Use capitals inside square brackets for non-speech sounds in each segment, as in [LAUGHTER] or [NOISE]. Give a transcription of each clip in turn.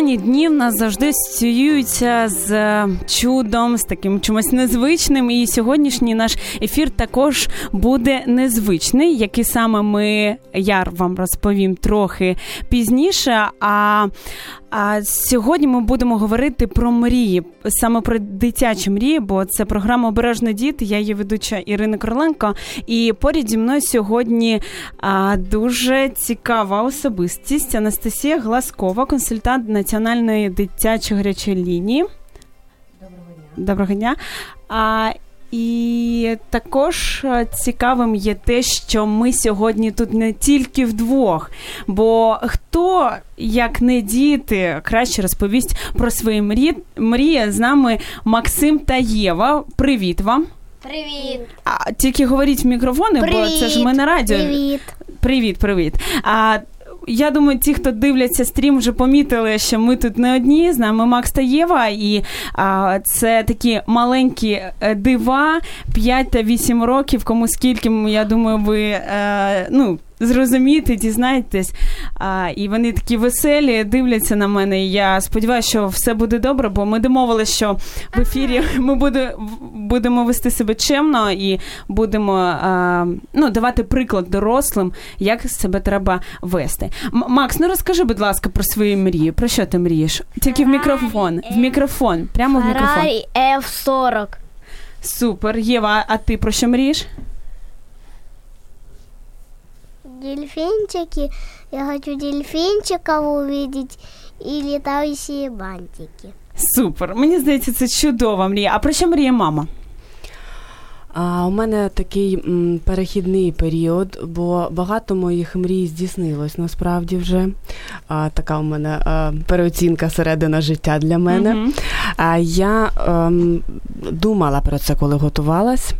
Різдвяні дні в нас завжди асоціюються з е, чудом, з таким чимось незвичним. І сьогоднішній наш ефір також буде незвичний, який саме ми я вам розповім трохи пізніше. А а сьогодні ми будемо говорити про мрії, саме про дитячі мрії, бо це програма Обережно діти. Я її ведуча Ірина Короленко. І поряд зі мною сьогодні а, дуже цікава особистість Анастасія Гласкова, консультант Національної дитячої гарячої лінії. Доброго дня. Доброго дня. А, і також е, цікавим є те, що ми сьогодні тут не тільки вдвох, бо хто, як не діти, краще розповість про свої мрії. Мрії з нами Максим та Єва. Привіт вам! Привіт! А тільки говоріть в мікрофони, Привіт. бо це ж ми на радіо. Привіт! Привіт, привіт. А я думаю, ті, хто дивляться стрім, вже помітили, що ми тут не одні. З нами Макс та Єва, і а, це такі маленькі е, дива, 5 та 8 років. Кому скільки, я думаю, ви а, ну. Зрозуміти, дізнаєтесь, а, і вони такі веселі, дивляться на мене. І я сподіваюся, що все буде добре, бо ми домовилися, що в ефірі [LAUGHS] ми буде, будемо вести себе чемно і будемо а, ну, давати приклад дорослим, як себе треба вести. М- Макс, ну розкажи, будь ласка, про свої мрії. Про що ти мрієш? Тільки в мікрофон. В мікрофон, прямо в мікрофон. Ferrari F40. Супер. Єва, а ти про що мрієш? Дельфинчики. Я хочу дельфинчиков увидеть и летающие бантики. Супер. Мені здається, це чудова мрія. А про що мріє мама? А у мене такий м, перехідний період, бо багато моїх мрій здійснилось насправді вже. А, така у мене а, переоцінка середина життя для мене. Мгм. А я ем, думала про це, коли готувалась.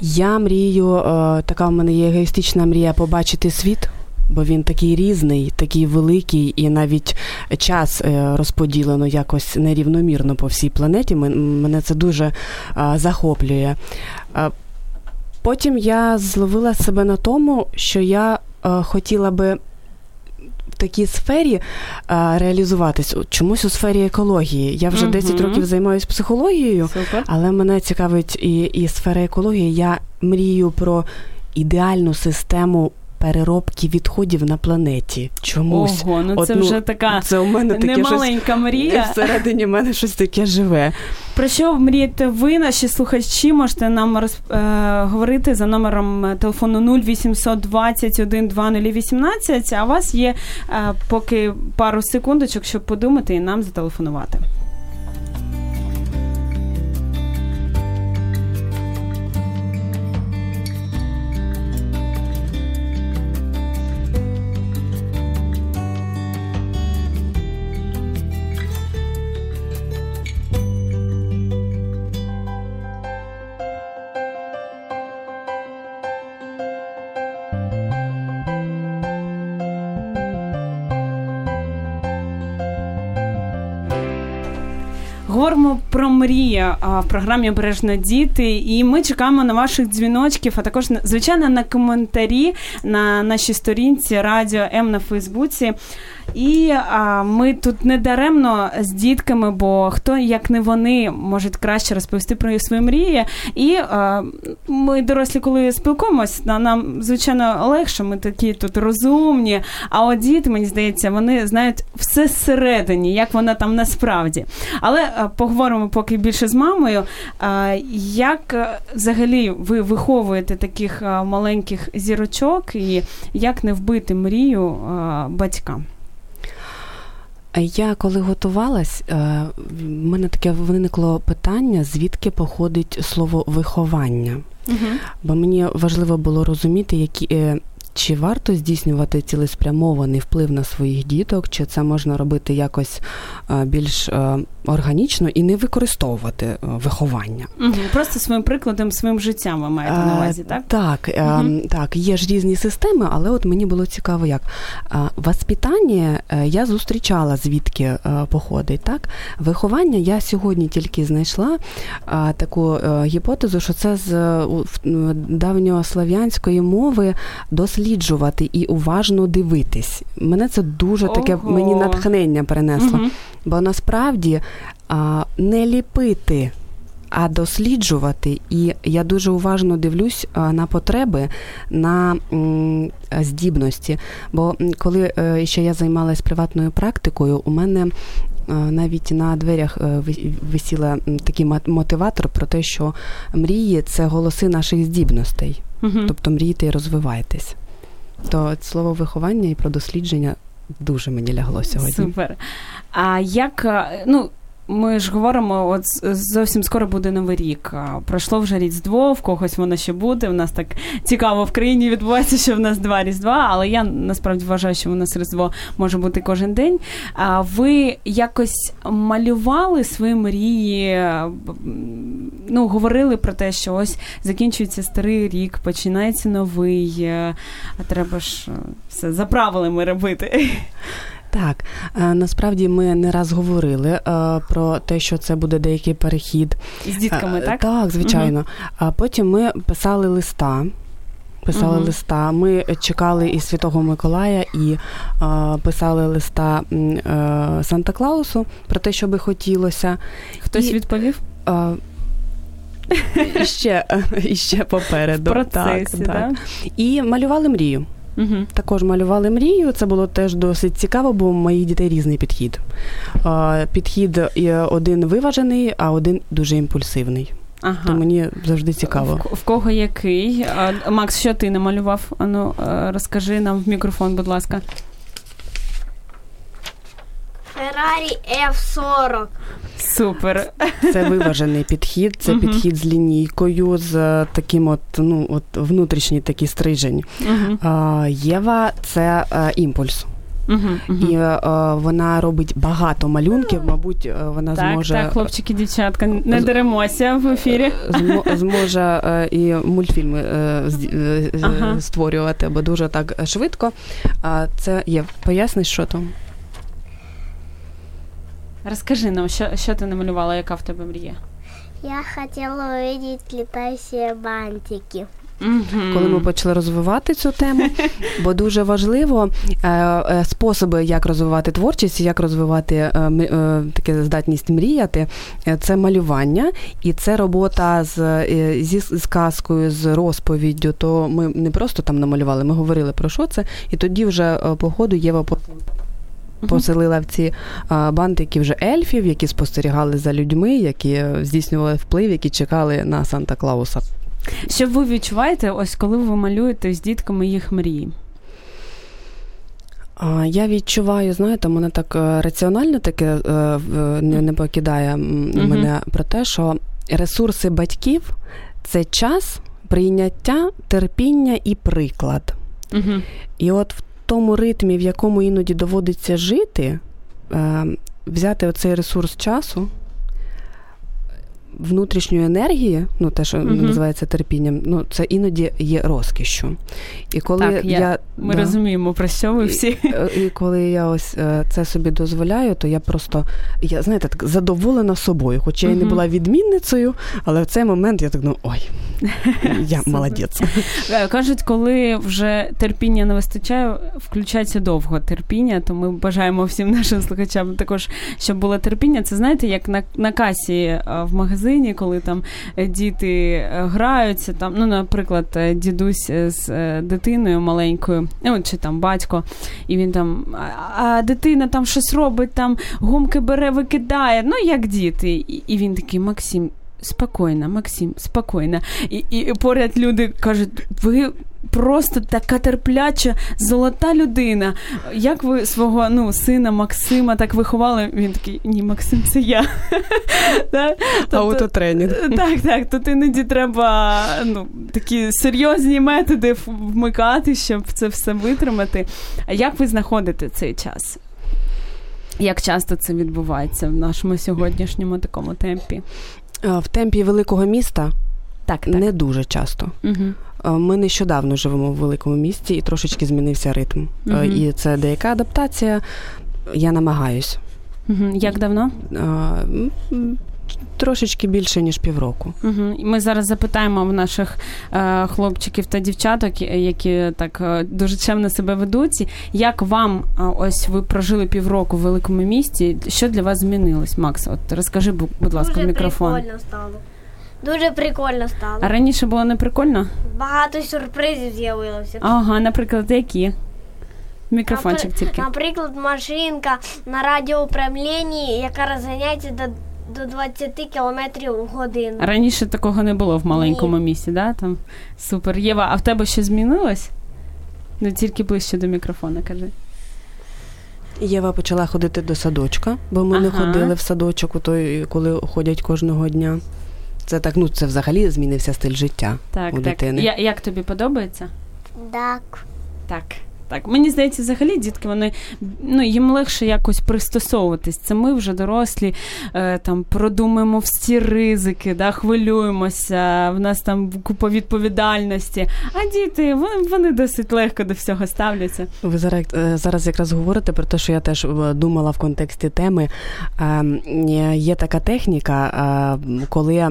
Я мрію, е, така у мене є егоїстична мрія побачити світ. Бо він такий різний, такий великий, і навіть час е, розподілено якось нерівномірно по всій планеті. Мене це дуже е, захоплює. Потім я зловила себе на тому, що я хотіла би в такій сфері а, реалізуватись чомусь у сфері екології. Я вже Мгм. 10 років займаюся психологією, Супер. але мене цікавить і, і сфера екології. Я мрію про ідеальну систему переробки відходів на планеті. Чомусь. Ого, ну От, це вже така Це у мене таке щось немаленька мрія. всередині мене щось таке живе. Про що мрієте ви, наші слухачі? Можете нам роз, е, говорити за номером е, телефону 0800 21 2018, а у вас є е, поки пару секундочок, щоб подумати і нам зателефонувати. А, в програмі Обережно діти, і ми чекаємо на ваших дзвіночків, а також звичайно на коментарі на нашій сторінці Радіо М на Фейсбуці. І а, ми тут не даремно з дітками, бо хто як не вони можуть краще розповісти про свої мрії. І а, ми, дорослі, коли спілкуємось, на- нам звичайно легше. Ми такі тут розумні. А от діти, мені здається, вони знають все зсередині, як вона там насправді. Але а, поговоримо поки більше з мамою. А, як а, взагалі ви виховуєте таких маленьких зірочок, і як не вбити мрію батькам? Я коли готувалась, е, в мене таке виникло питання, звідки походить слово виховання. Угу. Бо мені важливо було розуміти, які, е, чи варто здійснювати цілеспрямований вплив на своїх діток, чи це можна робити якось е, більш е, органічно і не використовувати е, виховання? Угу. Просто своїм прикладом, своїм життям ви маєте на увазі, Е, так? Так, е, Мгм. так, є ж різні системи, але от мені було цікаво, як воспитання я зустрічала, звідки походить. Так, виховання я сьогодні тільки знайшла таку гіпотезу, що це з давньослав'янської мови досліджувати і уважно дивитись. Мене це дуже таке Ого. мені натхнення принесло. Мгм. Бо насправді а, не ліпити, а досліджувати. І я дуже уважно дивлюсь а, на потреби, на м, здібності. Бо коли е, ще я займалась приватною практикою, у мене. Навіть на дверях е, ви- висіла такий мотиватор про те, що мрії це голоси наших здібностей, Мгм. тобто мрійте і розвивайтесь. То слово виховання і про дослідження дуже мені лягло сьогодні. Супер. А як, е, ну, ми ж говоримо, от зовсім скоро буде новий рік. Пройшло вже Різдво, в когось воно ще буде. У нас так цікаво в країні відбувається, що в нас два Різдва, але я насправді вважаю, що у нас Різдво може бути кожен день. А ви якось малювали свої мрії? Ну, говорили про те, що ось закінчується старий рік, починається новий. А треба ж е, все за правилами робити. Так, е, насправді ми не раз говорили е, про те, що це буде деякий перехід. З дітками, Е, так? Так, звичайно. А потім ми писали листа. Писали Мгм. листа. Ми чекали і Святого Миколая, і е, писали листа е, Санта Клаусу про те, що би хотілося. Хтось і- відповів? Е, ще, ще попереду. В процесі, так, так? І малювали мрію. Угу. Також малювали мрію. Це було теж досить цікаво, бо у моїх дітей різний підхід. Е, Підхід один виважений, а один дуже імпульсивний. Ага. То мені завжди цікаво. В, в кого який? А, Макс, що ти намалював? Ану, е, розкажи нам в мікрофон, будь ласка. Феррарі F40. Супер. Це виважений підхід, це Мгм. підхід з лінійкою, з е, таким от, ну, от внутрішній такий стрижень. А, Єва це е, імпульс. Угу. І е, вона робить багато малюнків, мабуть, е, вона Так, зможе. так, хлопчики, дівчатка, не деремося в ефірі. змо- зможе е, і мультфільми е, з- е, е, створювати, бо дуже так швидко. А це є. Поясниш, що там? Розкажи нам, що, що ти намалювала, яка в тебе мрія? Я хотела увидеть летающие бантики. Коли ми почали розвивати цю тему, бо дуже важливо е, е, способи, як розвивати творчість, як розвивати е, е, таке здатність мріяти, е, це малювання і це робота з, е, зі з казкою, з розповіддю. То ми не просто там намалювали, ми говорили про що це, і тоді вже е, по ходу Єва по- поселила в ці е, бантики вже ельфів, які спостерігали за людьми, які е, здійснювали вплив, які чекали на Санта Клауса. Що ви відчуваєте, ось коли ви малюєте з дітками їх мрії? Я відчуваю, знаєте, мене так е, раціонально таке е, не, не покидає мене про те, що ресурси батьків це час прийняття, терпіння і приклад. Угу. І от в тому ритмі, в якому іноді доводиться жити, е, взяти оцей ресурс часу. Внутрішньої енергії, ну те, що Мгм. називається терпінням, ну це іноді є розкішшю. І коли Так, я- я, Ми да. розуміємо, про що ви всі. Е, І коли я ось е, це собі дозволяю, то я просто я знаєте, так задоволена собою. Хоча я не була відмінницею, але в цей момент я так ну ой, я молодець. Е, Кажуть, коли вже терпіння не вистачає, включається довго терпіння, то ми бажаємо всім нашим слухачам також, щоб було терпіння. Це знаєте, як на, на касі в магазині, коли там е, діти е, граються, там, ну, наприклад, е, дідусь з дитиною маленькою, ну, чи там батько, і він там, а, дитина там щось робить, там гумки бере, викидає, ну як діти. І він такий, Максим. Спокійно, Максим, спокійно. І, і поряд люди кажуть, ви просто така терпляча, золота людина. Як ви свого ну, сина Максима так виховали? Він такий, ні, Максим, це я. [LAUGHS] Тобто Аутотренінг. Так, так. Тут іноді треба ну, такі серйозні методи вмикати, щоб це все витримати. А як ви знаходите цей час? Як часто це відбувається в нашому сьогоднішньому такому темпі? В темпі великого міста так, так. не дуже часто. Угу. Ми нещодавно живемо в великому місті і трошечки змінився ритм. Угу. І це деяка адаптація. Я намагаюсь. Угу. Як давно? Трошечки більше ніж півроку. Угу. Ми зараз запитаємо в наших е, хлопчиків та дівчаток, які так е, дуже чемно себе ведуть. Як вам е, ось ви прожили півроку в великому місті? Що для вас змінилось, Макс? От розкажи, будь ласка, Дуже в мікрофон. прикольно стало. Дуже прикольно стало. А раніше було не прикольно? Багато сюрпризів з'явилося. Ага, наприклад, які? Мікрофончик Напри... тільки. Наприклад, машинка на радіоуправлінні, яка розганяється до до 20 км в годину. Раніше такого не було в маленькому Ні. місті, да? Там супер. Єва, а в тебе що змінилось? Ну, тільки ближче до мікрофона, кажи. Єва почала ходити до садочка, бо ми не Ага. ходили в садочок, у той, коли ходять кожного дня. Це так, ну це взагалі змінився стиль життя Так, у так. дитини. Я, як тобі подобається? Так. Так. Так, мені здається, взагалі дітки вони ну їм легше якось пристосовуватись. Це ми вже дорослі, е, там продумуємо всі ризики, да, хвилюємося. В нас там купа відповідальності. А діти вони, вони досить легко до всього ставляться. Ви зараз, е, зараз якраз говорите про те, що я теж е, думала в контексті теми. Е, Є така техніка, е, коли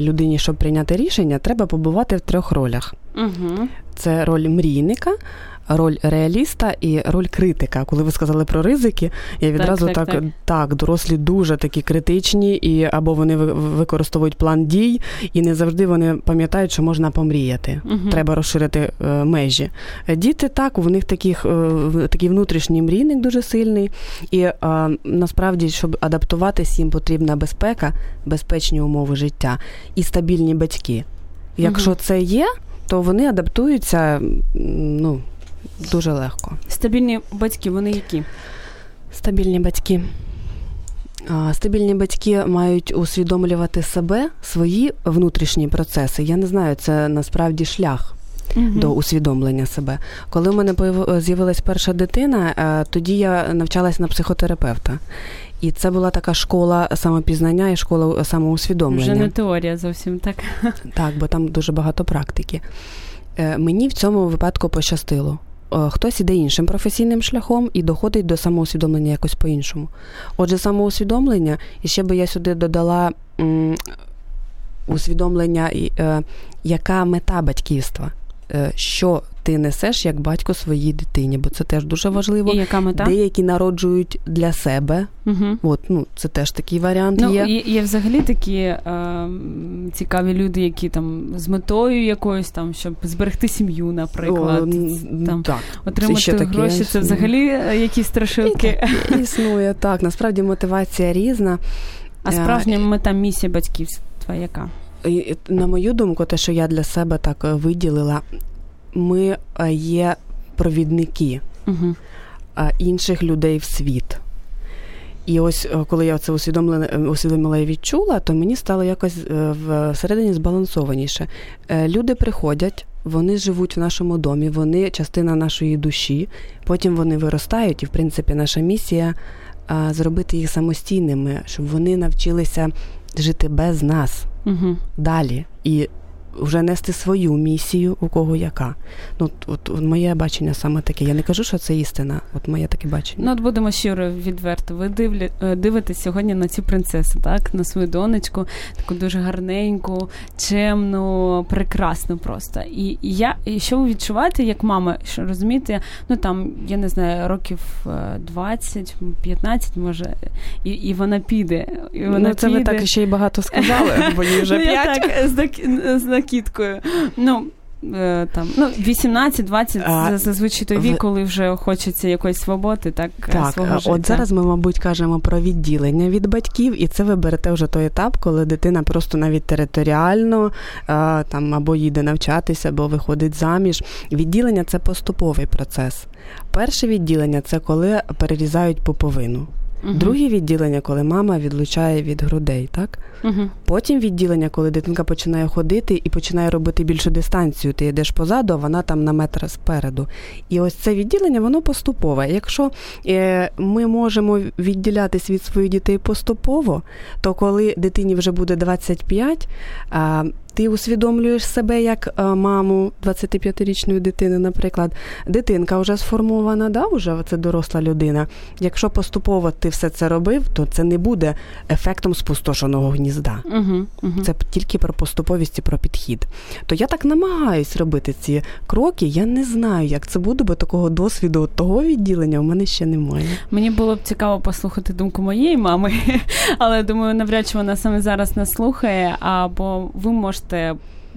людині, щоб прийняти рішення, треба побувати в трьох ролях. Угу. Це роль мрійника. Роль реаліста і роль критика. Коли ви сказали про ризики, я відразу так, так, так. так, дорослі дуже такі критичні, і або вони ви- використовують план дій, і не завжди вони пам'ятають, що можна помріяти. Мгм. Треба розширити е, межі. Е, Діти так, у них таких, е, такий внутрішній мрійник дуже сильний. І е, насправді, щоб адаптуватись, їм потрібна безпека, безпечні умови життя і стабільні батьки. Якщо Мгм. це є, то вони адаптуються ну, дуже легко. Стабільні батьки, вони які? Стабільні батьки. Стабільні батьки мають усвідомлювати себе, свої внутрішні процеси. Я не знаю, це насправді шлях Мгм. до усвідомлення себе. Коли в мене з'явилась перша дитина, е, тоді я навчалась на психотерапевта. І це була така школа самопізнання і школа самоусвідомлення. Вже не теорія зовсім так. Так, бо там дуже багато практики. Е, Мені в цьому випадку пощастило. Е, Хтось іде іншим професійним шляхом і доходить до самоусвідомлення якось по-іншому. Отже, самоусвідомлення, і ще би я сюди додала усвідомлення, е, яка мета батьківства, Е, що ти несеш як батько своїй дитині, бо це теж дуже важливо. І яка мета? Деякі народжують для себе. Угу. От, ну, це теж такий варіант Ну, є. є, є взагалі такі е, цікаві люди, які там з метою якоюсь там, щоб зберегти сім'ю, наприклад. О, там, так. Отримати ще гроші, це існує. взагалі е, якісь страшилки. Існує так. Насправді мотивація різна. А справжня мета місія батьківства яка? На мою думку, те, що я для себе так е, виділила, ми е, є провідники Угу. інших людей в світ. І ось е, коли я це усвідомила і відчула, то мені стало якось всередині збалансованіше. Люди приходять, вони живуть в нашому домі, вони частина нашої душі, потім вони виростають, і в принципі наша місія зробити їх самостійними, щоб вони навчилися жити без нас Угу. далі і вже нести свою місію, у кого яка. Ну, от, от моє бачення саме таке. Я не кажу, що це істина. От моє таке бачення. Ну, от будемо щиро відверто. Ви дивлі, е, дивитесь сьогодні на цю принцесу, так? На свою донечку, таку дуже гарненьку, чемну, прекрасну просто. І, я, і що ви відчуваєте як мама, що розумієте, ну там, я не знаю, років е, 20, 15, може, і, і вона піде. І вона ну, це піде. ви так ще й багато сказали, бо їй вже [LAUGHS] ну, я так з накидкою. Ну, е, там ну 18-20 зазвичай той вік, коли вже хочеться якоїсь свободи, так, е, Так, свого життя. от зараз ми, мабуть, кажемо про відділення від батьків, і це ви берете вже той етап, коли дитина просто навіть територіально там або їде навчатися, або виходить заміж. Відділення це поступовий процес. Перше відділення це коли перерізають пуповину. Мгм. Друге відділення, коли мама відлучає від грудей, так? Мгм. Потім відділення, коли дитинка починає ходити і починає робити більшу дистанцію. Ти йдеш позаду, а вона там на метр спереду. І ось це відділення, воно поступове. Якщо е, ми можемо відділятись від своїх дітей поступово, то коли дитині вже буде 25, а, ти усвідомлюєш себе як е, маму 25-річної дитини, наприклад, дитинка вже сформована, да, вже це доросла людина. Якщо поступово ти все це робив, то це не буде ефектом спустошеного гнізда. Мгм. Мгм. Це тільки про поступовість і про підхід. То я так намагаюсь робити ці кроки. Я не знаю, як це буде, бо такого досвіду того відділення у мене ще немає. Мені було б цікаво послухати думку моєї мами, [LAUGHS] але думаю, навряд чи вона саме зараз нас слухає. Або ви можете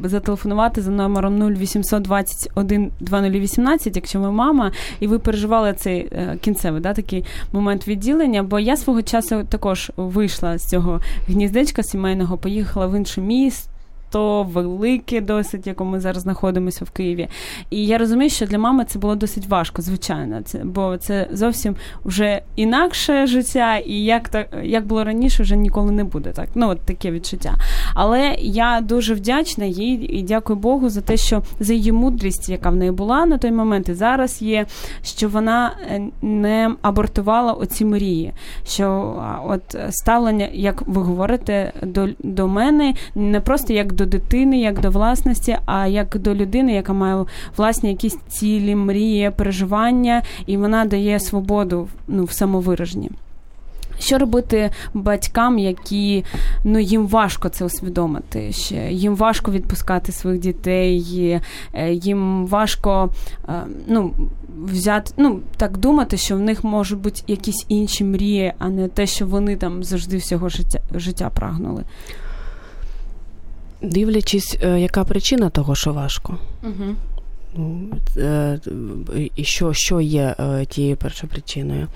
зателефонувати за номером 0800 21 2018, якщо ви мама, і ви переживали цей е, кінцевий да, такий момент відділення. Бо я свого часу також вийшла з цього гніздечка сімейного, поїхала в інше місто. То велике досить, якому ми зараз знаходимося в Києві. І я розумію, що для мами це було досить важко, звичайно. Це, бо це зовсім вже інакше життя, і як так як було раніше, вже ніколи не буде. Так, ну от таке відчуття. Але я дуже вдячна їй і дякую Богу за те, що за її мудрість, яка в неї була на той момент, і зараз є, що вона е, не абортувала оці мрії. Що от ставлення, як ви говорите, до, до мене не просто як до дитини, як до власності, а як до людини, яка має власні якісь цілі, мрії, переживання, і вона дає свободу ну, в самовираженні. Що робити батькам, які ну їм важко це усвідомити? Ще їм важко відпускати своїх дітей, е, їм важко е, ну, взяти, ну так думати, що в них можуть бути якісь інші мрії, а не те, що вони там завжди всього життя життя прагнули. Дивлячись, е, яка причина того, що важко. Угу. І що, що є е, тією першопричиною?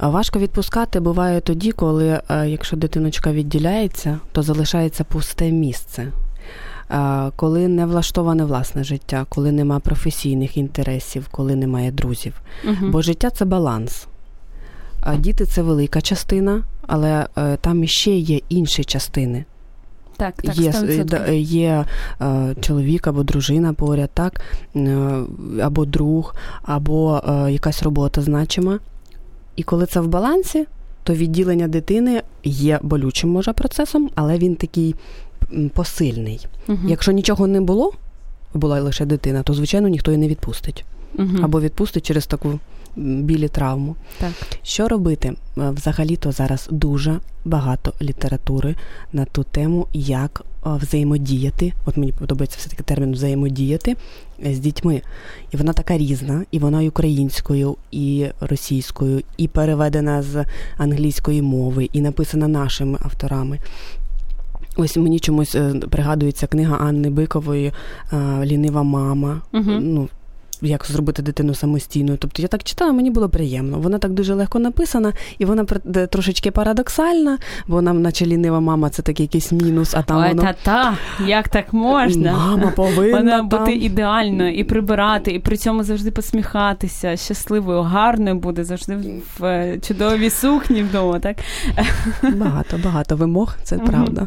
Важко відпускати буває тоді, коли, якщо дитиночка відділяється, то залишається пусте місце. Коли не влаштоване власне життя, коли нема професійних інтересів, коли немає друзів. Угу. Бо життя це баланс. А діти це велика частина, але там іще є інші частини. Так, так, є, 100%. є е, чоловік або дружина поряд, так, е, або друг, або е, якась робота значима. І коли це в балансі, то відділення дитини є болючим, може, процесом, але він такий посильний. Мгм. Якщо нічого не було, була лише дитина, то звичайно ніхто її не відпустить. Мгм. Або відпустить через таку білі травму. Так. Що робити? Е, Взагалі-то зараз дуже багато літератури на ту тему, як е, взаємодіяти. От мені подобається все таки термін взаємодіяти з дітьми. І вона така різна, і вона і українською, і російською, і переведена з англійської мови, і написана нашими авторами. Ось мені чомусь е, пригадується книга Анни Бикової Лінива мама. Мгм. Ну, як зробити дитину самостійною. Тобто я так читала, мені було приємно. Вона так дуже легко написана, і вона трошечки парадоксальна, бо нам, наче лінива мама, це такий якийсь мінус, а там Ой, воно та-та, як так можна? мама повинна Вона там. бути ідеальною і прибирати, і при цьому завжди посміхатися, щасливою, гарною буде завжди в е, чудовій сукні вдома, так? багато, багато вимог, це правда.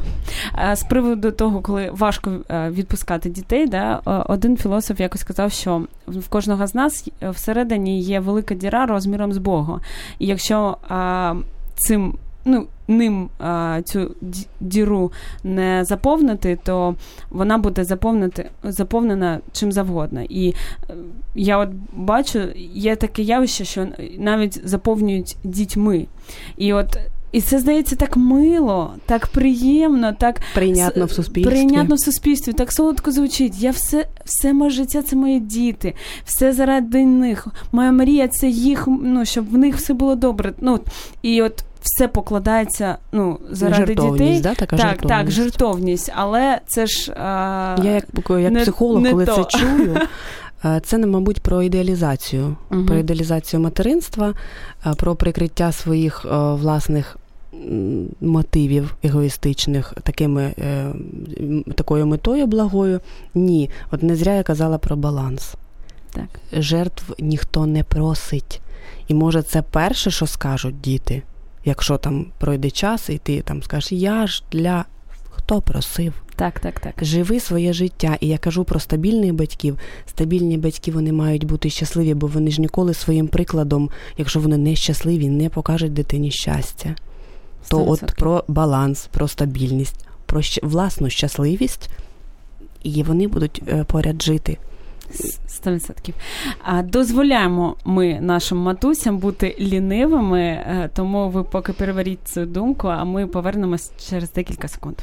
З приводу того, коли важко е, відпускати дітей, да, один філософ якось сказав, що кожного з нас е, всередині є велика діра розміром з Бога. І якщо а, цим ну, ним а, цю діру не заповнити, то вона буде заповнити, заповнена чим завгодно. І е, я от бачу, є таке явище, що навіть заповнюють дітьми. І от І це здається так мило, так приємно, так Прийнятно в суспільстві. Прийнятно в суспільстві, так солодко звучить. Я все, все моє життя це мої діти, все заради них. Моя мрія це їх, ну щоб в них все було добре. Ну і от все покладається ну, заради жертовність, дітей. Да, така так, жертовність. так, жертовність. Але це ж а... Я як, як не- психолог, не коли то. це чую, [LAUGHS] це, мабуть, про ідеалізацію. Мгм. Про ідеалізацію материнства, е, про прикриття своїх е, власних мотивів егоїстичних такими, е, такою метою благою. Ні, от не зря я казала про баланс. Так. Жертв ніхто не просить. І може це перше, що скажуть діти, якщо там пройде час, і ти там скажеш, я ж для хто просив? Так, так, так. Живи своє життя. І я кажу про стабільних батьків. Стабільні батьки вони мають бути щасливі, бо вони ж ніколи своїм прикладом, якщо вони не щасливі, не покажуть дитині щастя. То от про баланс, про стабільність, про щ- власну щасливість, і вони будуть е, поряд жити. Сто відсотків. А дозволяємо ми нашим матусям бути лінивими, е, тому ви поки переваріть цю думку, а ми повернемось через декілька секунд.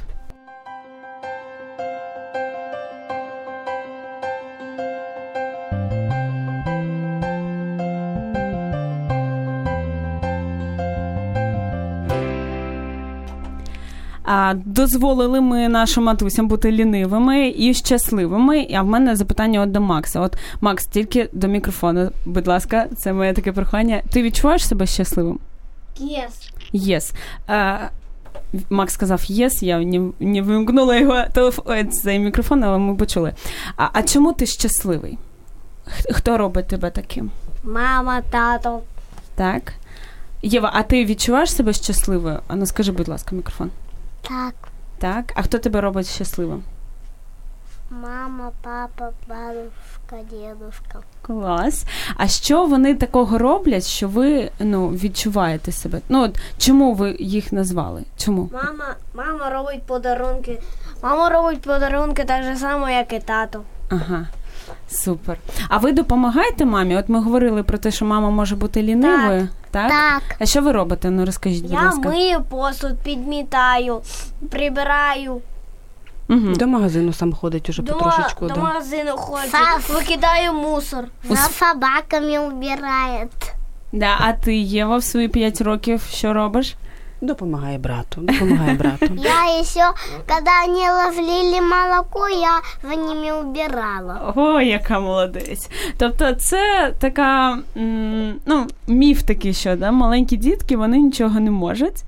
Дозволили ми нашим матусям бути лінивими і щасливими. А в мене запитання от до Макса. От Макс, тільки до мікрофону, будь ласка, це моє таке прохання. Ти відчуваєш себе щасливим? Yes. Yes. А, Макс сказав yes, я не, не вимкнула його телефон, цей мікрофон, але ми почули. А, а чому ти щасливий? Хто робить тебе таким? Мама, тато. Так? Єва, а ти відчуваєш себе щасливою? А ну скажи, будь ласка, мікрофон. Так, Так? А хто тебе робить щасливим? мама, папа, бабушка, дедушка. Клас. А що вони такого роблять, що ви ну, відчуваєте себе? Ну, от чому ви їх назвали? Чому? Мама, мама робить подарунки. Мама робить подарунки так же само, як і тато. Ага. Супер. А ви допомагаєте мамі? От ми говорили про те, що мама може бути лінивою. Так. Так, А що ви робите? Ну розкажіть, будь Я ласка. мию посуд, підмітаю, прибираю. Угу. До магазину сам ходить уже До, потрошечку. до да. магазину ходжу, Сас. викидаю мусор. за собаками убирает. Да, а ти, Єва, в свої 5 років що робиш? Допомагає брату, допомагає брату. [LAUGHS] Я еще, когда они разлили молоко, я за ними убирала. О, яка молодець. Тобто, це така м, ну, міф такий, що да, маленькі дітки вони нічого не можуть.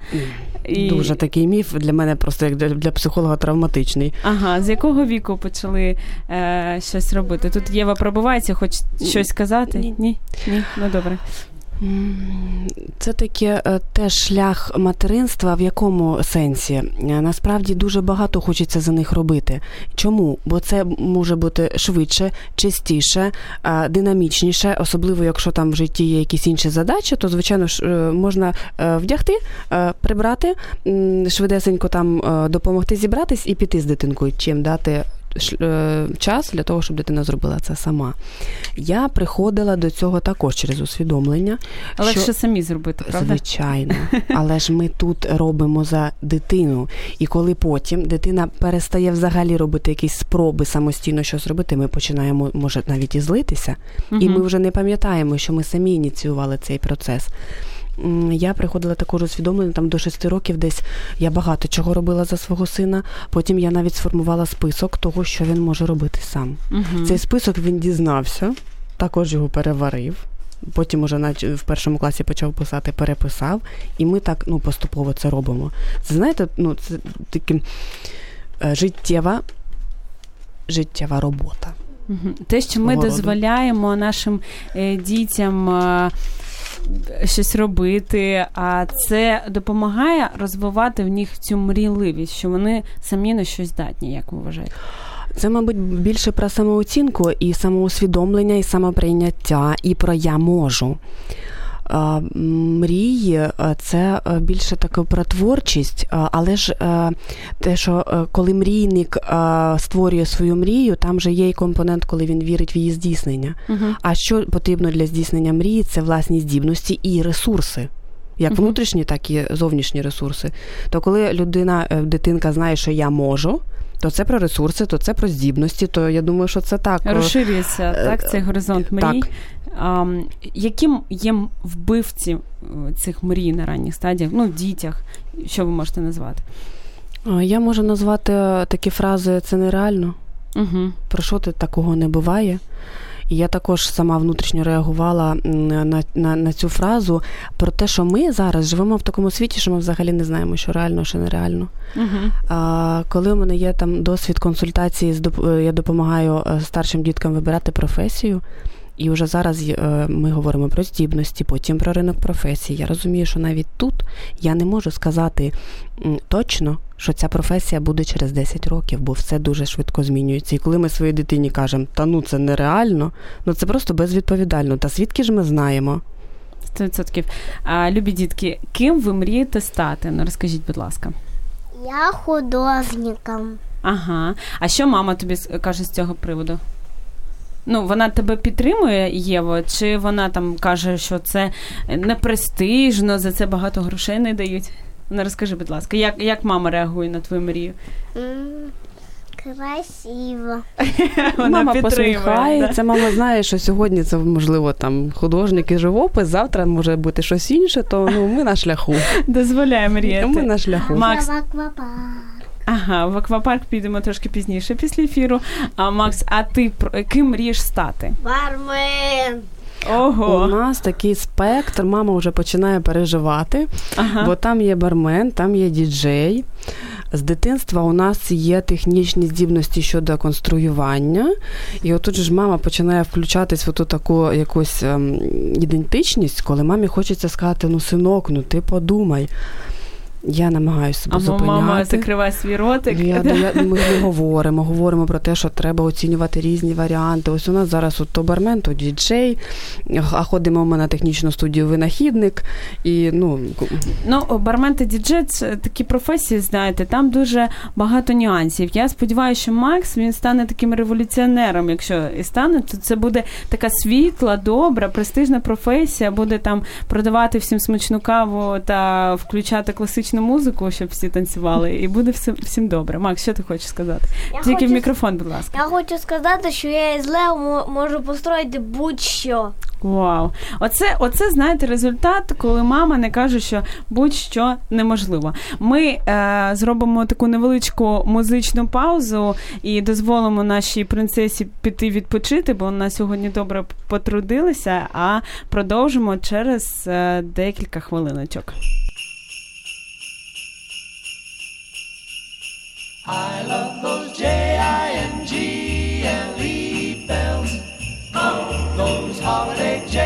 І... Дуже такий міф для мене просто як для, для психолога травматичний. Ага, з якого віку почали е, щось робити? Тут Єва пробувається, хоч щось сказати? Ні. Ні? Ні? Ну добре. Це таке е, теж шлях материнства. В якому сенсі? Е, Насправді дуже багато хочеться за них робити. Чому? Бо це може бути швидше, чистіше, е, динамічніше, особливо якщо там в житті є якісь інші задачі, то звичайно ж можна вдягти, прибрати, швидесенько там допомогти зібратись і піти з дитинкою, чим дати. Е, Час для того, щоб дитина зробила це сама. Я приходила до цього також через усвідомлення. Але що- що самі зробити, правда? Звичайно, [LAUGHS] але ж ми тут робимо за дитину. І коли потім дитина перестає взагалі робити якісь спроби самостійно щось робити, ми починаємо, може, навіть і злитися, і ми вже не пам'ятаємо, що ми самі ініціювали цей процес. Я приходила також усвідомлення, там до 6 років десь я багато чого робила за свого сина. Потім я навіть сформувала список того, що він може робити сам. Мгм. Цей список він дізнався, також його переварив. Потім уже в першому класі почав писати, переписав, і ми так ну, поступово це робимо. Це знаєте, ну, це таке е, життєва, життєва робота. Те, що ми дозволяємо нашим е, дітям е, щось робити, а це допомагає розвивати в них цю мрійливість, що вони самі на щось здатні, як ви вважаєте? Це, мабуть, більше про самооцінку і самоусвідомлення, і самоприйняття, і про я можу. Мрії це більше таке про творчість, але ж те, що е, коли мрійник створює свою мрію, там же є і компонент, коли він вірить в її здійснення. Угу. А що потрібно для здійснення мрії? Це власні здібності і ресурси. як внутрішні, так і зовнішні ресурси. То коли людина, е, дитинка знає, що я можу. То це про ресурси, то це про здібності. То я думаю, що це так розширюється е, так. Цей горизонт мрій. Так. А, Яким є вбивці цих мрій на ранніх стадіях? Ну, в дітях, що ви можете назвати? Я можу назвати такі фрази це нереально. Угу. Про що ти такого не буває? І я також сама внутрішньо реагувала на на, на цю фразу про те, що ми зараз живемо в такому світі, що ми взагалі не знаємо, що реально, що нереально. Uh-huh. А, Коли у мене є там досвід консультації, я допомагаю е, старшим діткам вибирати професію. І вже зараз е, ми говоримо про здібності, потім про ринок професії. Я розумію, що навіть тут я не можу сказати точно, що ця професія буде через 10 років, бо все дуже швидко змінюється. І коли ми своїй дитині кажемо, та ну це нереально, ну це просто безвідповідально. Та звідки ж ми знаємо? 100%. А, Любі дітки, ким ви мрієте стати? Ну розкажіть, будь ласка. Я художником. Ага. А що мама тобі каже з цього приводу? Ну, вона тебе підтримує, Єво, чи вона там каже, що це не престижно, за це багато грошей не дають? Ну, розкажи, будь ласка, як як мама реагує на твою мрію? Красиво. [LAUGHS] Вона Мама посміхається, да? мама знає, що сьогодні це можливо там художник і живопис, завтра може бути щось інше, то ну ми на шляху. Дозволяє мріяти. Ми на шляху. Макс... Ага, в аквапарк підемо трошки пізніше після ефіру. А Макс, а ти ким мрієш стати? Бармен. Ого. У нас такий спектр, мама вже починає переживати, ага. бо там є бармен, там є діджей. З дитинства у нас є технічні здібності щодо конструювання, і отут ж мама починає включатись в ту таку якусь ем, ідентичність, коли мамі хочеться сказати: ну, синок, ну ти подумай. Я намагаюся себе зупиняти. мама закриває свій ротик. Я, я, [LAUGHS] Ми не говоримо, говоримо про те, що треба оцінювати різні варіанти. Ось у нас зараз от то бармен, то діджей, а ходимо ми на технічну студію винахідник. І, ну... ну, бармен та діджей це такі професії, знаєте, там дуже багато нюансів. Я сподіваюся, що Макс він стане таким революціонером. Якщо і стане, то це буде така світла, добра, престижна професія, буде там продавати всім смачну каву та включати класичну класичну музику, щоб всі танцювали, і буде все, всім добре. Макс, що ти хочеш сказати? Я Тільки хочу, в мікрофон, будь ласка. Я хочу сказати, що я із Лео можу построїти будь-що. Вау, оце, оце знаєте, результат, коли мама не каже, що будь-що неможливо. Ми е, зробимо таку невеличку музичну паузу і дозволимо нашій принцесі піти відпочити, бо вона сьогодні добре потрудилася. А продовжимо через е, декілька хвилиночок. I love those J-I-N-G-L-E bells. Oh, those holiday J-I-N-G-L-E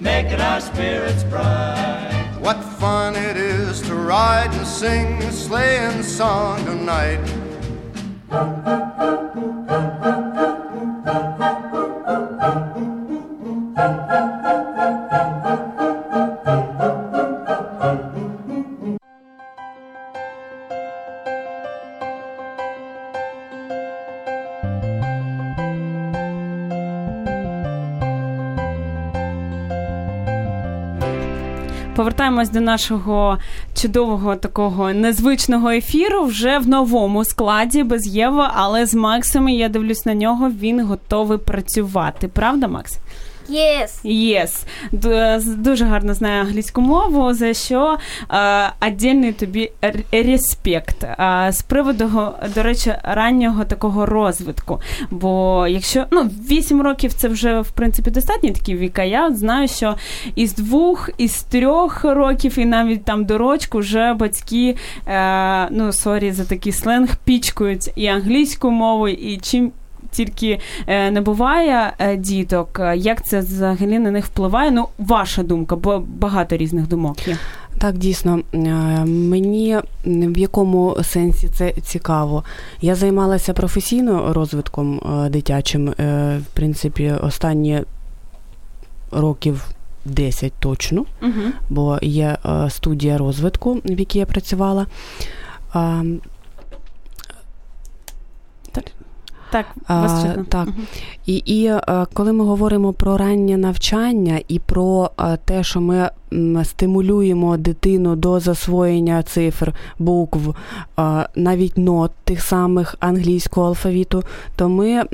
making our spirits bright. What fun it is to ride and sing a sleighing song tonight. Повертаємось до нашого чудового такого незвичного ефіру вже в новому складі без Єва, але з Максом я дивлюсь на нього. Він готовий працювати. Правда, Макс? Yes. Yes. Д- Дуже гарно знає англійську мову, за що е, отдельний тобі респект. Е, з приводу, до речі, раннього такого розвитку. Бо якщо ну, 8 років це вже в принципі достатній такий вік, а я знаю, що із двох, із трьох років, і навіть там до рочку вже батьки, е, ну sorry за такий сленг, пічкають і англійську мову, і чим. Тільки е, не буває е, діток. Е, Як це взагалі на них впливає? Ну, ваша думка, бо багато різних думок є. Так, дійсно, мені в якому сенсі це цікаво. Я займалася професійно розвитком дитячим, в принципі, останні років 10 точно, Угу. бо є студія розвитку, в якій я працювала. А, Так, вас чутно. так. Мгм. І, і е, коли ми говоримо про раннє навчання і про е, те, що ми стимулюємо дитину до засвоєння цифр, букв, е, навіть нот тих самих англійського алфавіту, то ми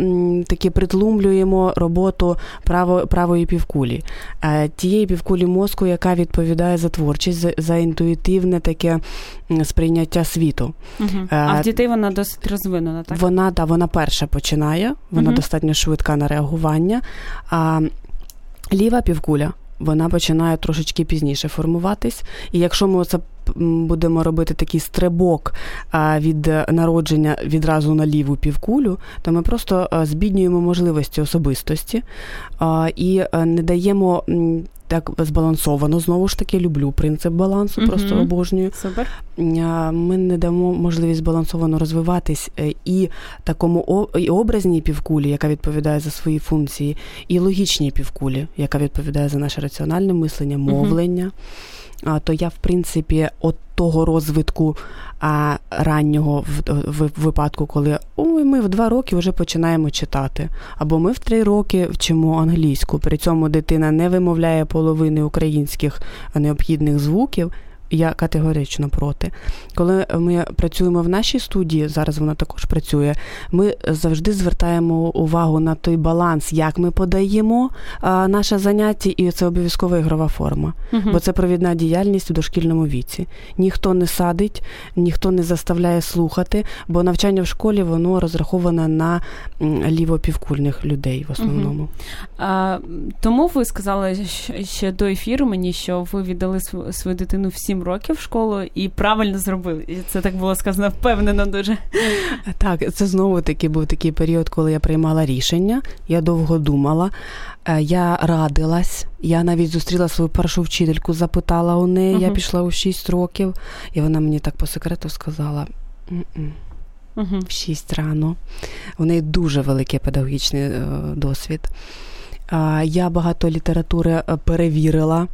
таки притлумлюємо роботу право, правої півкулі, тієї півкулі мозку, яка відповідає за творчість, за, за інтуїтивне таке сприйняття світу. Е, А в дітей вона досить розвинена, так? Вона да, вона перша починає, вона Мгм. достатньо швидка на реагування. А ліва півкуля вона починає трошечки пізніше формуватись. І якщо ми це будемо робити такий стрибок від народження відразу на ліву півкулю, то ми просто е, збіднюємо можливості особистості і е, не даємо. Так збалансовано, знову ж таки, люблю принцип балансу, Мгм. просто обожнюю. Супер. Ми не дамо можливість збалансовано розвиватись е, і такому і образній півкулі, яка відповідає за свої функції, і логічній півкулі, яка відповідає за наше раціональне мислення, мовлення. А, то я, в принципі, от того розвитку а, раннього в, випадку, коли ой, ми в два роки вже починаємо читати, або ми в три роки вчимо англійську. При цьому дитина не вимовляє половини українських необхідних звуків. Я категорично проти. Коли ми працюємо в нашій студії, зараз вона також працює. Ми завжди звертаємо увагу на той баланс, як ми подаємо а, наше заняття, і це обов'язкова ігрова форма. Мгм. Бо це провідна діяльність в дошкільному віці. Ніхто не садить, ніхто не заставляє слухати, бо навчання в школі воно розраховане на лівопівкульних людей в основному. А, тому ви сказали ще до ефіру мені, що ви віддали свою дитину в 7 років в школу і правильно зробили. І це так було сказано впевнено дуже. Так, це знову таки був такий період, коли я приймала рішення. Я довго думала, е, я радилась. Я навіть зустріла свою першу вчительку, запитала у неї. Я пішла у 6 років, і вона мені так по секрету сказала. «М-м, в 6 рано. У неї дуже великий педагогічний е, досвід. Я багато літератури е, перевірила.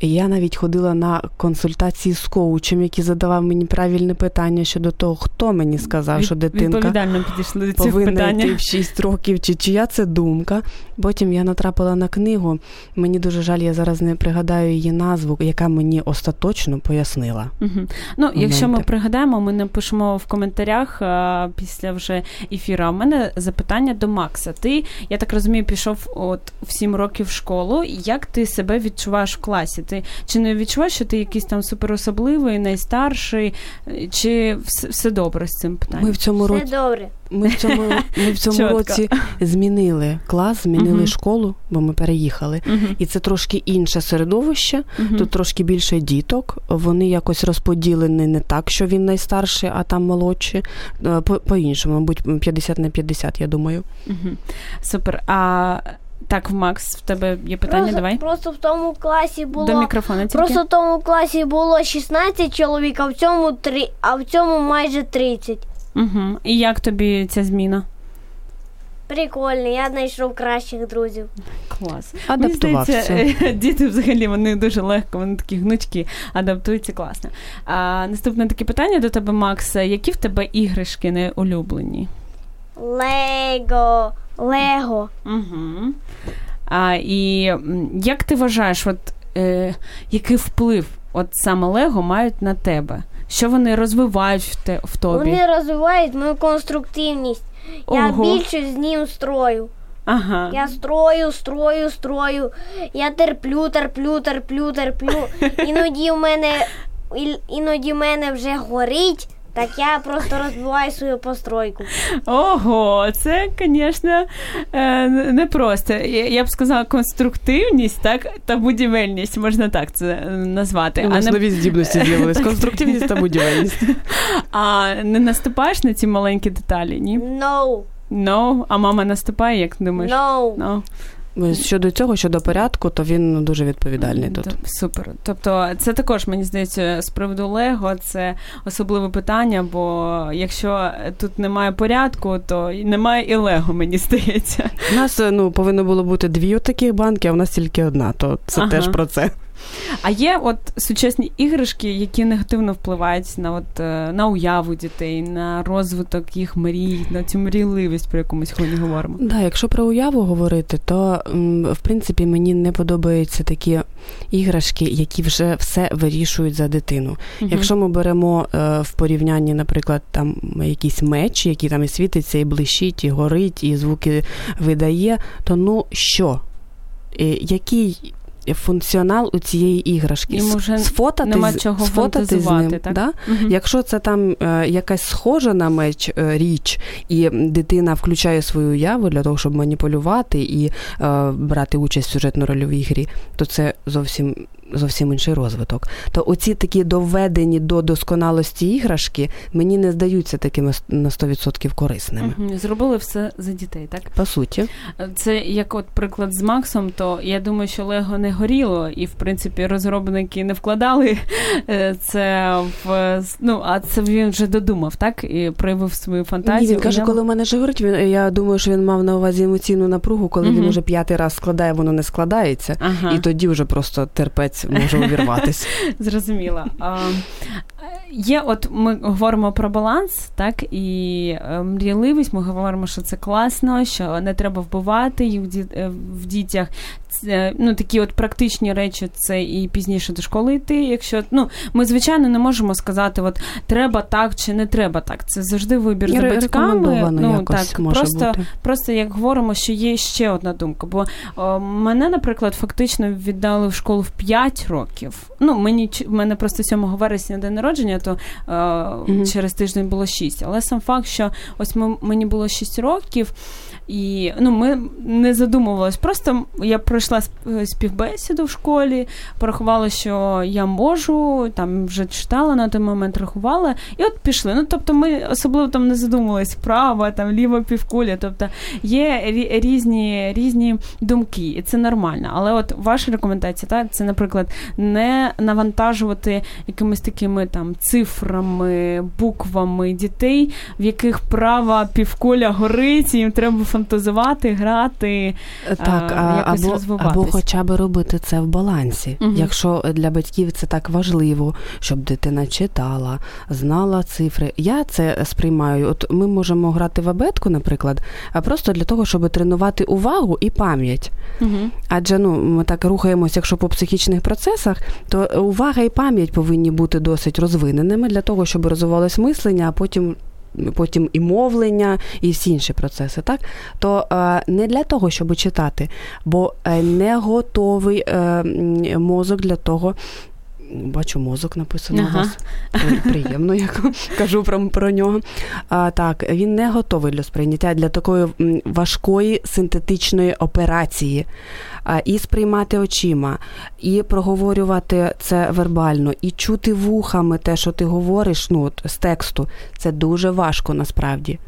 Я навіть ходила на консультації з коучем, який задавав мені правильне питання щодо того, хто мені сказав, що дитинка підійшли до цих повинна йти в 6 років, чи чия це думка. Потім я натрапила на книгу. Мені дуже жаль, я зараз не пригадаю її назву, яка мені остаточно пояснила. Угу. Ну, якщо ми пригадаємо, ми напишемо в коментарях а, після вже ефіру. В мене запитання до Макса. Ти, я так розумію, пішов от в 7 років школу. Як ти себе відчуваєш в класі? Ти чи не відчуваєш, що ти якийсь там суперособливий, найстарший, чи все, все добре з цим питанням? Ми в цьому році добре. Ми в цьому, ми в цьому році змінили клас, змінили Мгм. школу, бо ми переїхали. Мгм. І це трошки інше середовище. Мгм. Тут трошки більше діток. Вони якось розподілені не так, що він найстарший, а там молодші. Е, По- По-іншому, мабуть, 50 на 50, я думаю. Супер. А так, Макс, в тебе є питання? просто, Давай. Просто в тому класі було. До мікрофона тільки. Просто в тому класі було 16 чоловік, а в цьому 3, а в цьому майже 30. Угу. І як тобі ця зміна? Прикольно, я знайшов кращих друзів. Клас. Адаптувався. Мені здається, [LAUGHS] діти взагалі вони дуже легко, вони такі гнучкі, адаптуються класно. А, наступне таке питання до тебе, Макс. Які в тебе іграшки не улюблені? Лего, Лего. Угу. А, і як ти вважаєш, от, е, який вплив от саме Лего мають на тебе? Що вони розвивають в, те, в тобі? Вони розвивають мою конструктивність. Я Ого. більше з ним строю. Ага. Я строю, строю, строю. Я терплю, терплю, терплю, терплю. [LAUGHS] Іноді в мене іноді в мене вже горить, так я просто розбиваю свою постройку. Ого, це, звісно, е, непросто. Я б сказала, конструктивність, так, та будівельність, можна так це назвати. У нас нові здібності з'явились. Конструктивність та будівельність. а не наступаєш на ці маленькі деталі, ні? No, No. А мама наступає, як ти думаєш? no. No. Щодо цього, щодо порядку, то він дуже відповідальний тут. Супер. Тобто, це також мені здається з приводу Лего, це особливе питання, бо якщо тут немає порядку, то немає і Лего, мені здається. У нас ну повинно було бути дві таких банки, а у нас тільки одна. То це Ага. теж про це. А є от сучасні іграшки, які негативно впливають на от е, на уяву дітей, на розвиток їх мрій, на цю мрійливість, про яку ми сьогодні говоримо. Да, якщо про уяву говорити, то в принципі мені не подобаються такі іграшки, які вже все вирішують за дитину. Мгм. Якщо ми беремо е, в порівнянні, наприклад, там якийсь меч, який там і світиться, і блищить, і горить, і звуки видає, то ну що? Який функціонал у цієї іграшки? Йому вже сфотати, нема чого сфотати з ним, так? Да? Угу. Якщо це там е, якась схожа на меч е, річ, і дитина включає свою уяву для того, щоб маніпулювати і е, брати участь в сюжетно-рольовій грі, то це зовсім. Зовсім інший розвиток. То оці такі доведені до досконалості іграшки мені не здаються такими на 100% корисними. Мгм. Зробили все за дітей, так? По суті, Це як от приклад з Максом, то я думаю, що Лего не горіло, і в принципі розробники не вкладали е, це в ну, а це він вже додумав, так? І проявив свою Ні, фантазію. він каже, коли в мене же горить, він я думаю, що він мав на увазі емоційну напругу, коли Мгм. він уже п'ятий раз складає, воно не складається. Ага. І тоді вже просто терпець може увірватися. [LAUGHS] Зрозуміла. Є, от ми говоримо про баланс, так, і е, мрійливість, ми говоримо, що це класно, що не треба вбивати їх в, е, в дітях. Це, ну, такі от практичні речі, це і пізніше до школи йти. Якщо ну, ми, звичайно, не можемо сказати, от треба так чи не треба так. Це завжди вибір за батьками. Ну, так, може просто, бути. Просто як говоримо, що є ще одна думка. Бо о, мене, наприклад, фактично віддали в школу в 5 років. Ну, мені мене просто 7 вересня день народження, то е, Мгм. через тиждень було 6. Але сам факт, що ось ми, мені було 6 років. І ну, ми не задумувалися. Просто я пройшла е, співбесіду в школі, порахувала, що я можу, там вже читала на той момент, рахувала, і от пішли. Ну, тобто, ми особливо там не задумувалися право, там ліво півкуля. Тобто є різні, різні думки, і це нормально. Але от ваша рекомендація, так, це, наприклад, не навантажувати якимись такими там цифрами, буквами дітей, в яких права півкуля горить, і їм треба фантазувати, грати. Так, а, а, якось або, розвиватись. або хоча б робити це в балансі. Мгм. Якщо для батьків це так важливо, щоб дитина читала, знала цифри. Я це сприймаю. От ми можемо грати в абетку, наприклад, а просто для того, щоб тренувати увагу і пам'ять. Угу. Адже ну ми так рухаємося, якщо по психічних процесах, то увага і пам'ять повинні бути досить розвиненими для того, щоб розвивалось мислення, а потім. Потім і мовлення, і всі інші процеси, так то е, не для того, щоб читати, бо е, не готовий е, мозок для того. Бачу, мозок написано у Ага. вас. Приємно, як [LAUGHS] кажу про, про нього. А, так, він не готовий для сприйняття для такої важкої синтетичної операції. А, і сприймати очима, і проговорювати це вербально, і чути вухами те, що ти говориш, ну от з тексту, це дуже важко насправді.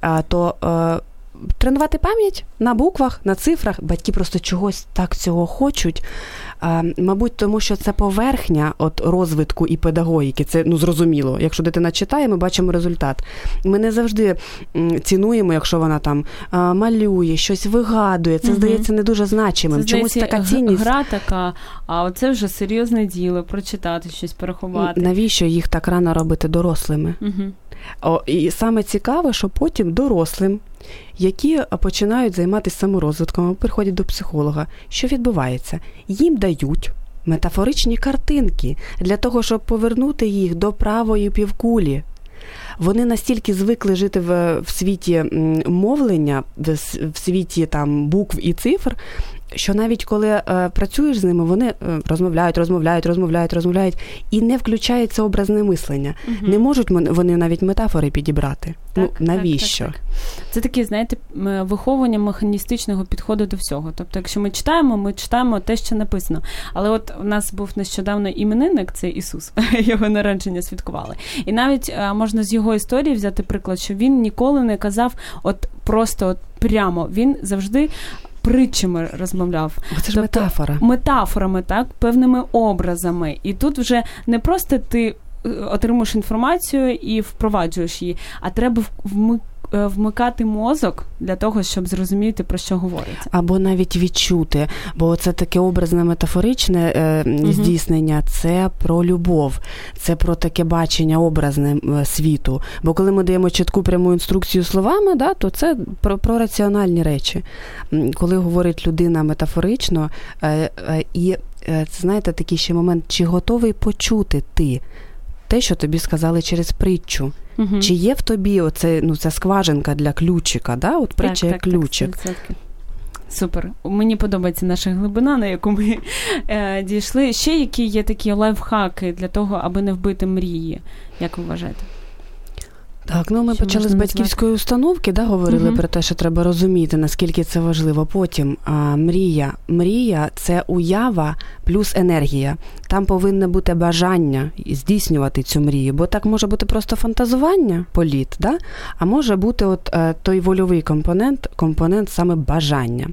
А, то е, тренувати пам'ять на буквах, на цифрах. Батьки просто чогось так цього хочуть. А, мабуть, тому що це поверхня от розвитку і педагогіки. Це ну зрозуміло. Якщо дитина читає, ми бачимо результат. Ми не завжди цінуємо, якщо вона там а, малює, щось вигадує. Це Мгм. здається не дуже значимим. Це, Чомусь здається, така цінність. гра така, а оце вже серйозне діло, прочитати щось, порахувати. Навіщо їх так рано робити дорослими? Угу. І саме цікаве, що потім дорослим, які починають займатися саморозвитком, приходять до психолога, що відбувається? Їм дають метафоричні картинки для того, щоб повернути їх до правої півкулі. Вони настільки звикли жити в, в світі мовлення, в світі там букв і цифр. Що навіть коли е, працюєш з ними, вони е, розмовляють, розмовляють, розмовляють, розмовляють, і не включається образне мислення. Не можуть вони навіть метафори підібрати. ну навіщо? Так, так, так. Це таке, знаєте, м, виховування механістичного підходу до всього. Тобто, якщо ми читаємо, ми читаємо те, що написано. Але от у нас був нещодавно іменинник, це Ісус, [LAUGHS] його народження святкували. І навіть е, можна з його історії взяти приклад, що він ніколи не казав, от просто от прямо. Він завжди. Притчами розмовляв. Це ж метафора. Метафорами, так, певними образами. І тут вже не просто ти е, отримуєш інформацію і впроваджуєш її, а треба вми- е, вмикати мозок для того, щоб зрозуміти, про що говориться. Або навіть відчути, бо це таке образне метафоричне е, здійснення, це про любов, це про таке бачення образне е, світу. Бо коли ми даємо чітку пряму інструкцію словами, да, то це про, про раціональні речі. Коли говорить людина метафорично, е, е, і е, це знаєте такий ще момент, чи готовий почути ти те, що тобі сказали через притчу. Мгм. Чи є в тобі оце, ну, ця скважинка для ключика, да? от притча як ключик. 100%. Супер. Мені подобається наша глибина, на яку ми е, дійшли. Ще які є такі лайфхаки для того, аби не вбити мрії, як ви вважаєте? Так, ну ми Що почали з батьківської установки, да, говорили Мгм. про те, що треба розуміти, наскільки це важливо. Потім а, мрія. Мрія це уява плюс енергія. Там повинне бути бажання здійснювати цю мрію, бо так може бути просто фантазування, політ, да? а може бути от е, той вольовий компонент, компонент саме бажання.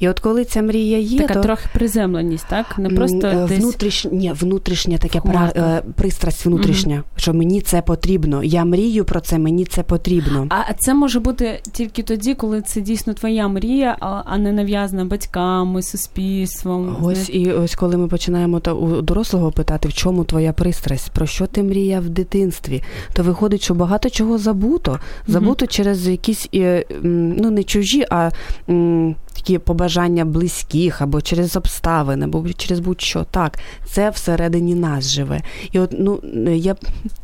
І от коли ця мрія є, Така то трохи приземленість, так? Не просто е, десь... внутрішнє, ні, внутрішня таке пра, е, пристрасть внутрішня, що мені це потрібно. Я мрію про це, мені це потрібно. А це може бути тільки тоді, коли це дійсно твоя мрія, а, не нав'язана батьками, суспільством. Ось знаєте. і ось коли ми починаємо та у дорослого питати, в чому твоя пристрасть, про що ти мріяв в дитинстві, то виходить, що багато чого забуто. Забуто через якісь е, ну не чужі, а такі побажання близьких, або через обставини, або через будь-що. Так, це всередині нас живе. І от ну я,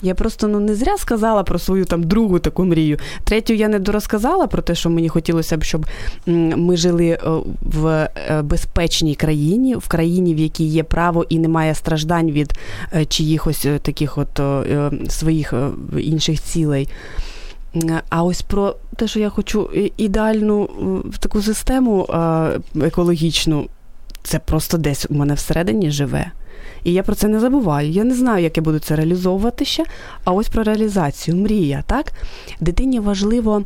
я просто ну не зря сказала про свою там другу таку мрію. Третю я не дорозказала про те, що мені хотілося б, щоб ми жили е, в е, безпечній країні, в країні, в якій є право і немає страждань від е, чиїхось е, таких от е, своїх інших цілей. А ось про те, що я хочу ідеальну таку систему екологічну, це просто десь у мене всередині живе. І я про це не забуваю. Я не знаю, як я буду це реалізовувати ще. А ось про реалізацію. Мрія, так? Дитині важливо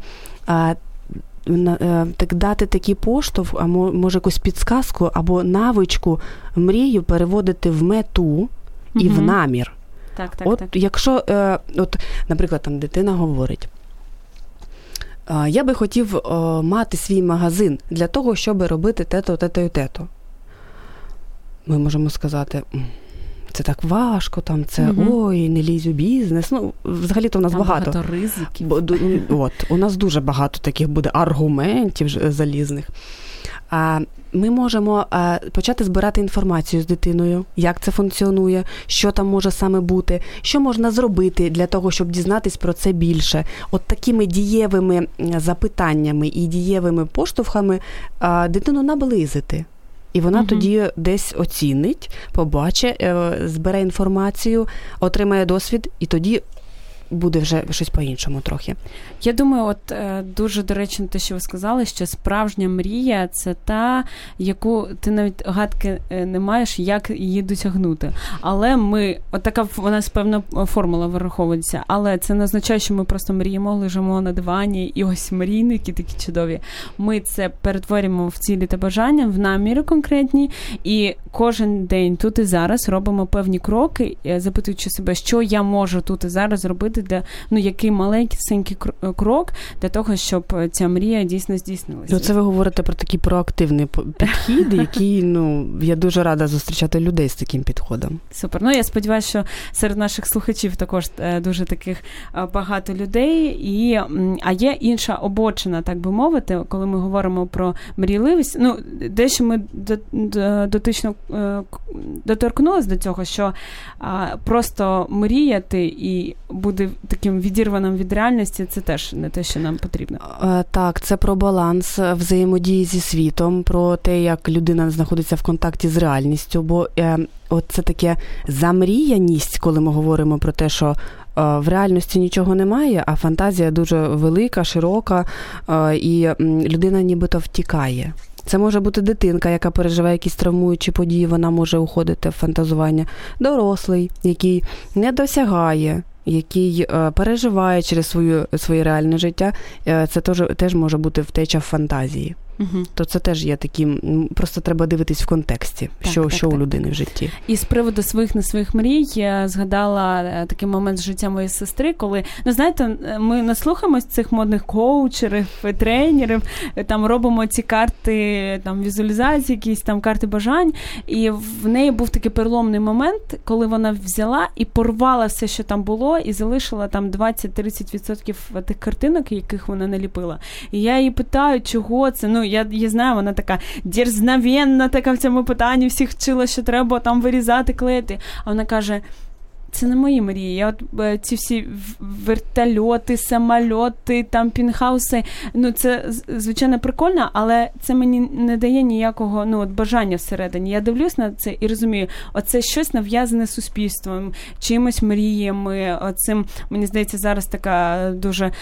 так дати такий поштовх, а може якусь підсказку або навичку мрію переводити в мету і в намір. Так, так, от так. якщо, е, от, наприклад, там дитина говорить. Я би хотів е, мати свій магазин для того, щоб робити те-то, те-то і те-то. Ми можемо сказати, «М, це так важко, там це Мгм. ой, не лізь у бізнес. Ну, взагалі-то в нас Там багато. багато ризиків. Бо, ду- от, у нас дуже багато таких буде аргументів залізних. А ми можемо а, почати збирати інформацію з дитиною, як це функціонує, що там може саме бути, що можна зробити для того, щоб дізнатись про це більше. От такими дієвими запитаннями і дієвими поштовхами а, дитину наблизити. І вона Мгм. тоді десь оцінить, побачить, е, збере інформацію, отримає досвід, і тоді буде вже щось по-іншому трохи. Я думаю, от е, дуже доречно те, що ви сказали, що справжня мрія це та, яку ти навіть гадки е, не маєш, як її досягнути. Але ми, от така у нас певна формула вираховується, але це не означає, що ми просто мріємо, лежимо на дивані, і ось мрійники такі чудові. Ми це перетворюємо в цілі та бажання, в наміри конкретні, і кожен день тут і зараз робимо певні кроки, е, запитуючи себе, що я можу тут і зараз зробити, для ну який маленький кр- крок для того, щоб е, ця мрія дійсно здійснилася. Ну, це ви говорите про такий проактивний підхід, [LAUGHS] який ну я дуже рада зустрічати людей з таким підходом. Супер. Ну я сподіваюся, що серед наших слухачів також е, дуже таких е, багато людей. І а є інша обочина, так би мовити, коли ми говоримо про мрійливість. Ну дещо ми до- до- дотично е, доторкнулась до цього, що просто мріяти і таким відірваним від реальності, це теж не те, що нам потрібно. Е, Так, це про баланс взаємодії зі світом, про те, як людина знаходиться в контакті з реальністю. Бо е, от це таке замріяність, коли ми говоримо про те, що е, в реальності нічого немає, а фантазія дуже велика, широка, і людина нібито втікає. Це може бути дитинка, яка переживає якісь травмуючі події, вона може уходити в фантазування. Дорослий, який не досягає, який е, переживає через свою, своє реальне життя, е, це теж, теж може бути втеча в фантазії. Угу. То це теж є таким, м, просто треба дивитись в контексті, Так, що, так, що так. у людини в житті. І з приводу своїх не своїх мрій я згадала е, такий момент з життя моєї сестри, коли ну знаєте, е, ми наслухаємось цих модних коучерів, е, тренерів, там робимо ці карти там візуалізації, якісь там карти бажань. І в неї був такий переломний момент, коли вона взяла і порвала все, що там було, і залишила там 20-30% тих картинок, яких вона наліпила. І я її питаю, чого це. Ну я, я знаю, вона така дерзновенна, така в цьому питанні всіх вчила, що треба там вирізати, клеїти. А вона каже. Це не мої мрії. Я от е, ці всі вертольоти, самольоти, там пінхауси. Ну це звичайно прикольно, але це мені не дає ніякого ну от бажання всередині. Я дивлюсь на це і розумію, оце щось нав'язане суспільством, чимось мріями. Оцим мені здається, зараз така дуже.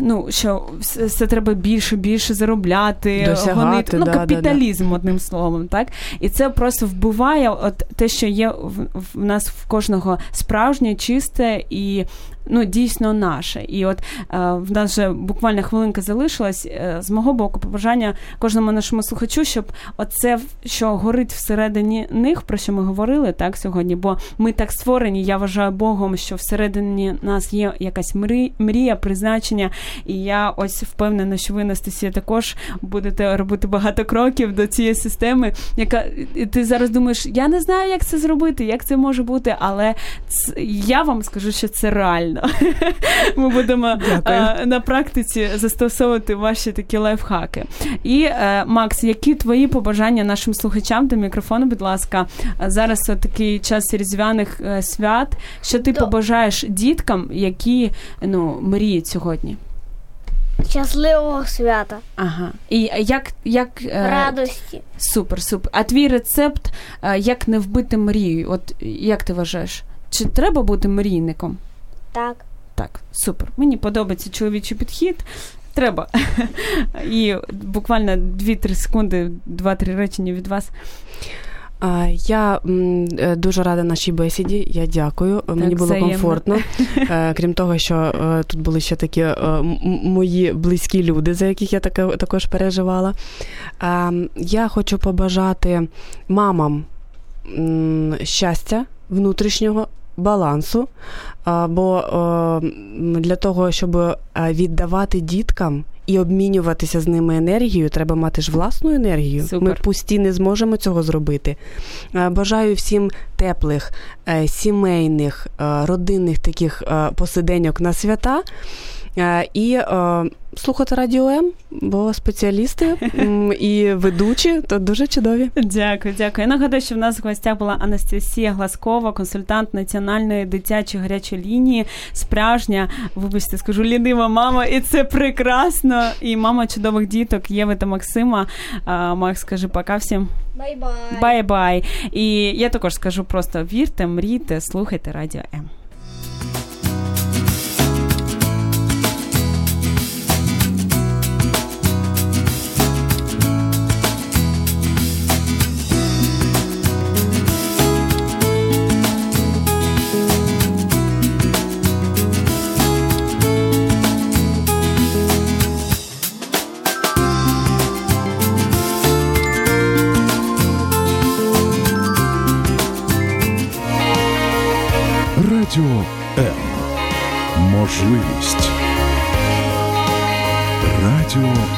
Ну, що все, все треба більше, більше заробляти, Досягати, гонити. Ну, да, да, капіталізм, одним словом, так? І це просто вбиває от те, що є в, в нас в кожного справжнє, чисте і ну, дійсно наше. І от е, в нас вже буквально хвилинка залишилась. Е, з мого боку, побажання кожному нашому слухачу, щоб оце, що горить всередині них, про що ми говорили так сьогодні, бо ми так створені, я вважаю Богом, що всередині нас є якась мрі, мрія, призначення. І я ось впевнена, що ви, Анастасія, також будете робити багато кроків до цієї системи, яка ти зараз думаєш, я не знаю, як це зробити, як це може бути, але я вам скажу, що це реально. [LAUGHS] Ми будемо е, на практиці застосовувати ваші такі лайфхаки. І е, Макс, які твої побажання нашим слухачам до мікрофону, будь ласка, зараз такий час різдвяних е, свят. Що ти побажаєш діткам, які ну мріють сьогодні? Щасливого свята, Ага. І як, як е, радості. Супер, супер. А твій рецепт, е, як не вбити мрію? От як ти вважаєш? Чи треба бути мрійником? Так. Так, супер. Мені подобається чоловічий підхід. Треба. [LAUGHS] І буквально 2-3 секунди, 2-3 речення від вас. Я е, дуже рада нашій бесіді. Я дякую. Мені було взаємно. комфортно. [LAUGHS] Е, Крім того, що е, тут були ще такі мої близькі люди, за яких я також переживала. Я хочу побажати мамам щастя внутрішнього. Балансу, бо для того, щоб е, віддавати діткам і обмінюватися з ними енергією, треба мати ж власну енергію. Супер. Ми пусті не зможемо цього зробити. Е, Бажаю всім теплих, е, сімейних, родинних таких посиденьок на свята. Е, І е, слухати радіо М, бо спеціалісти [LAUGHS] і ведучі то дуже чудові. Дякую, дякую. Я нагадаю, що в нас в гостях була Анастасія Гласкова, консультант національної дитячої гарячої лінії, справжня, вибачте, скажу, лінива мама, і це прекрасно. І мама чудових діток Єви та Максима. Макс, скажи пока всім. Bye-bye. Bye-bye. І я також скажу просто вірте, мрійте, слухайте радіо М. Можливість. Радіо.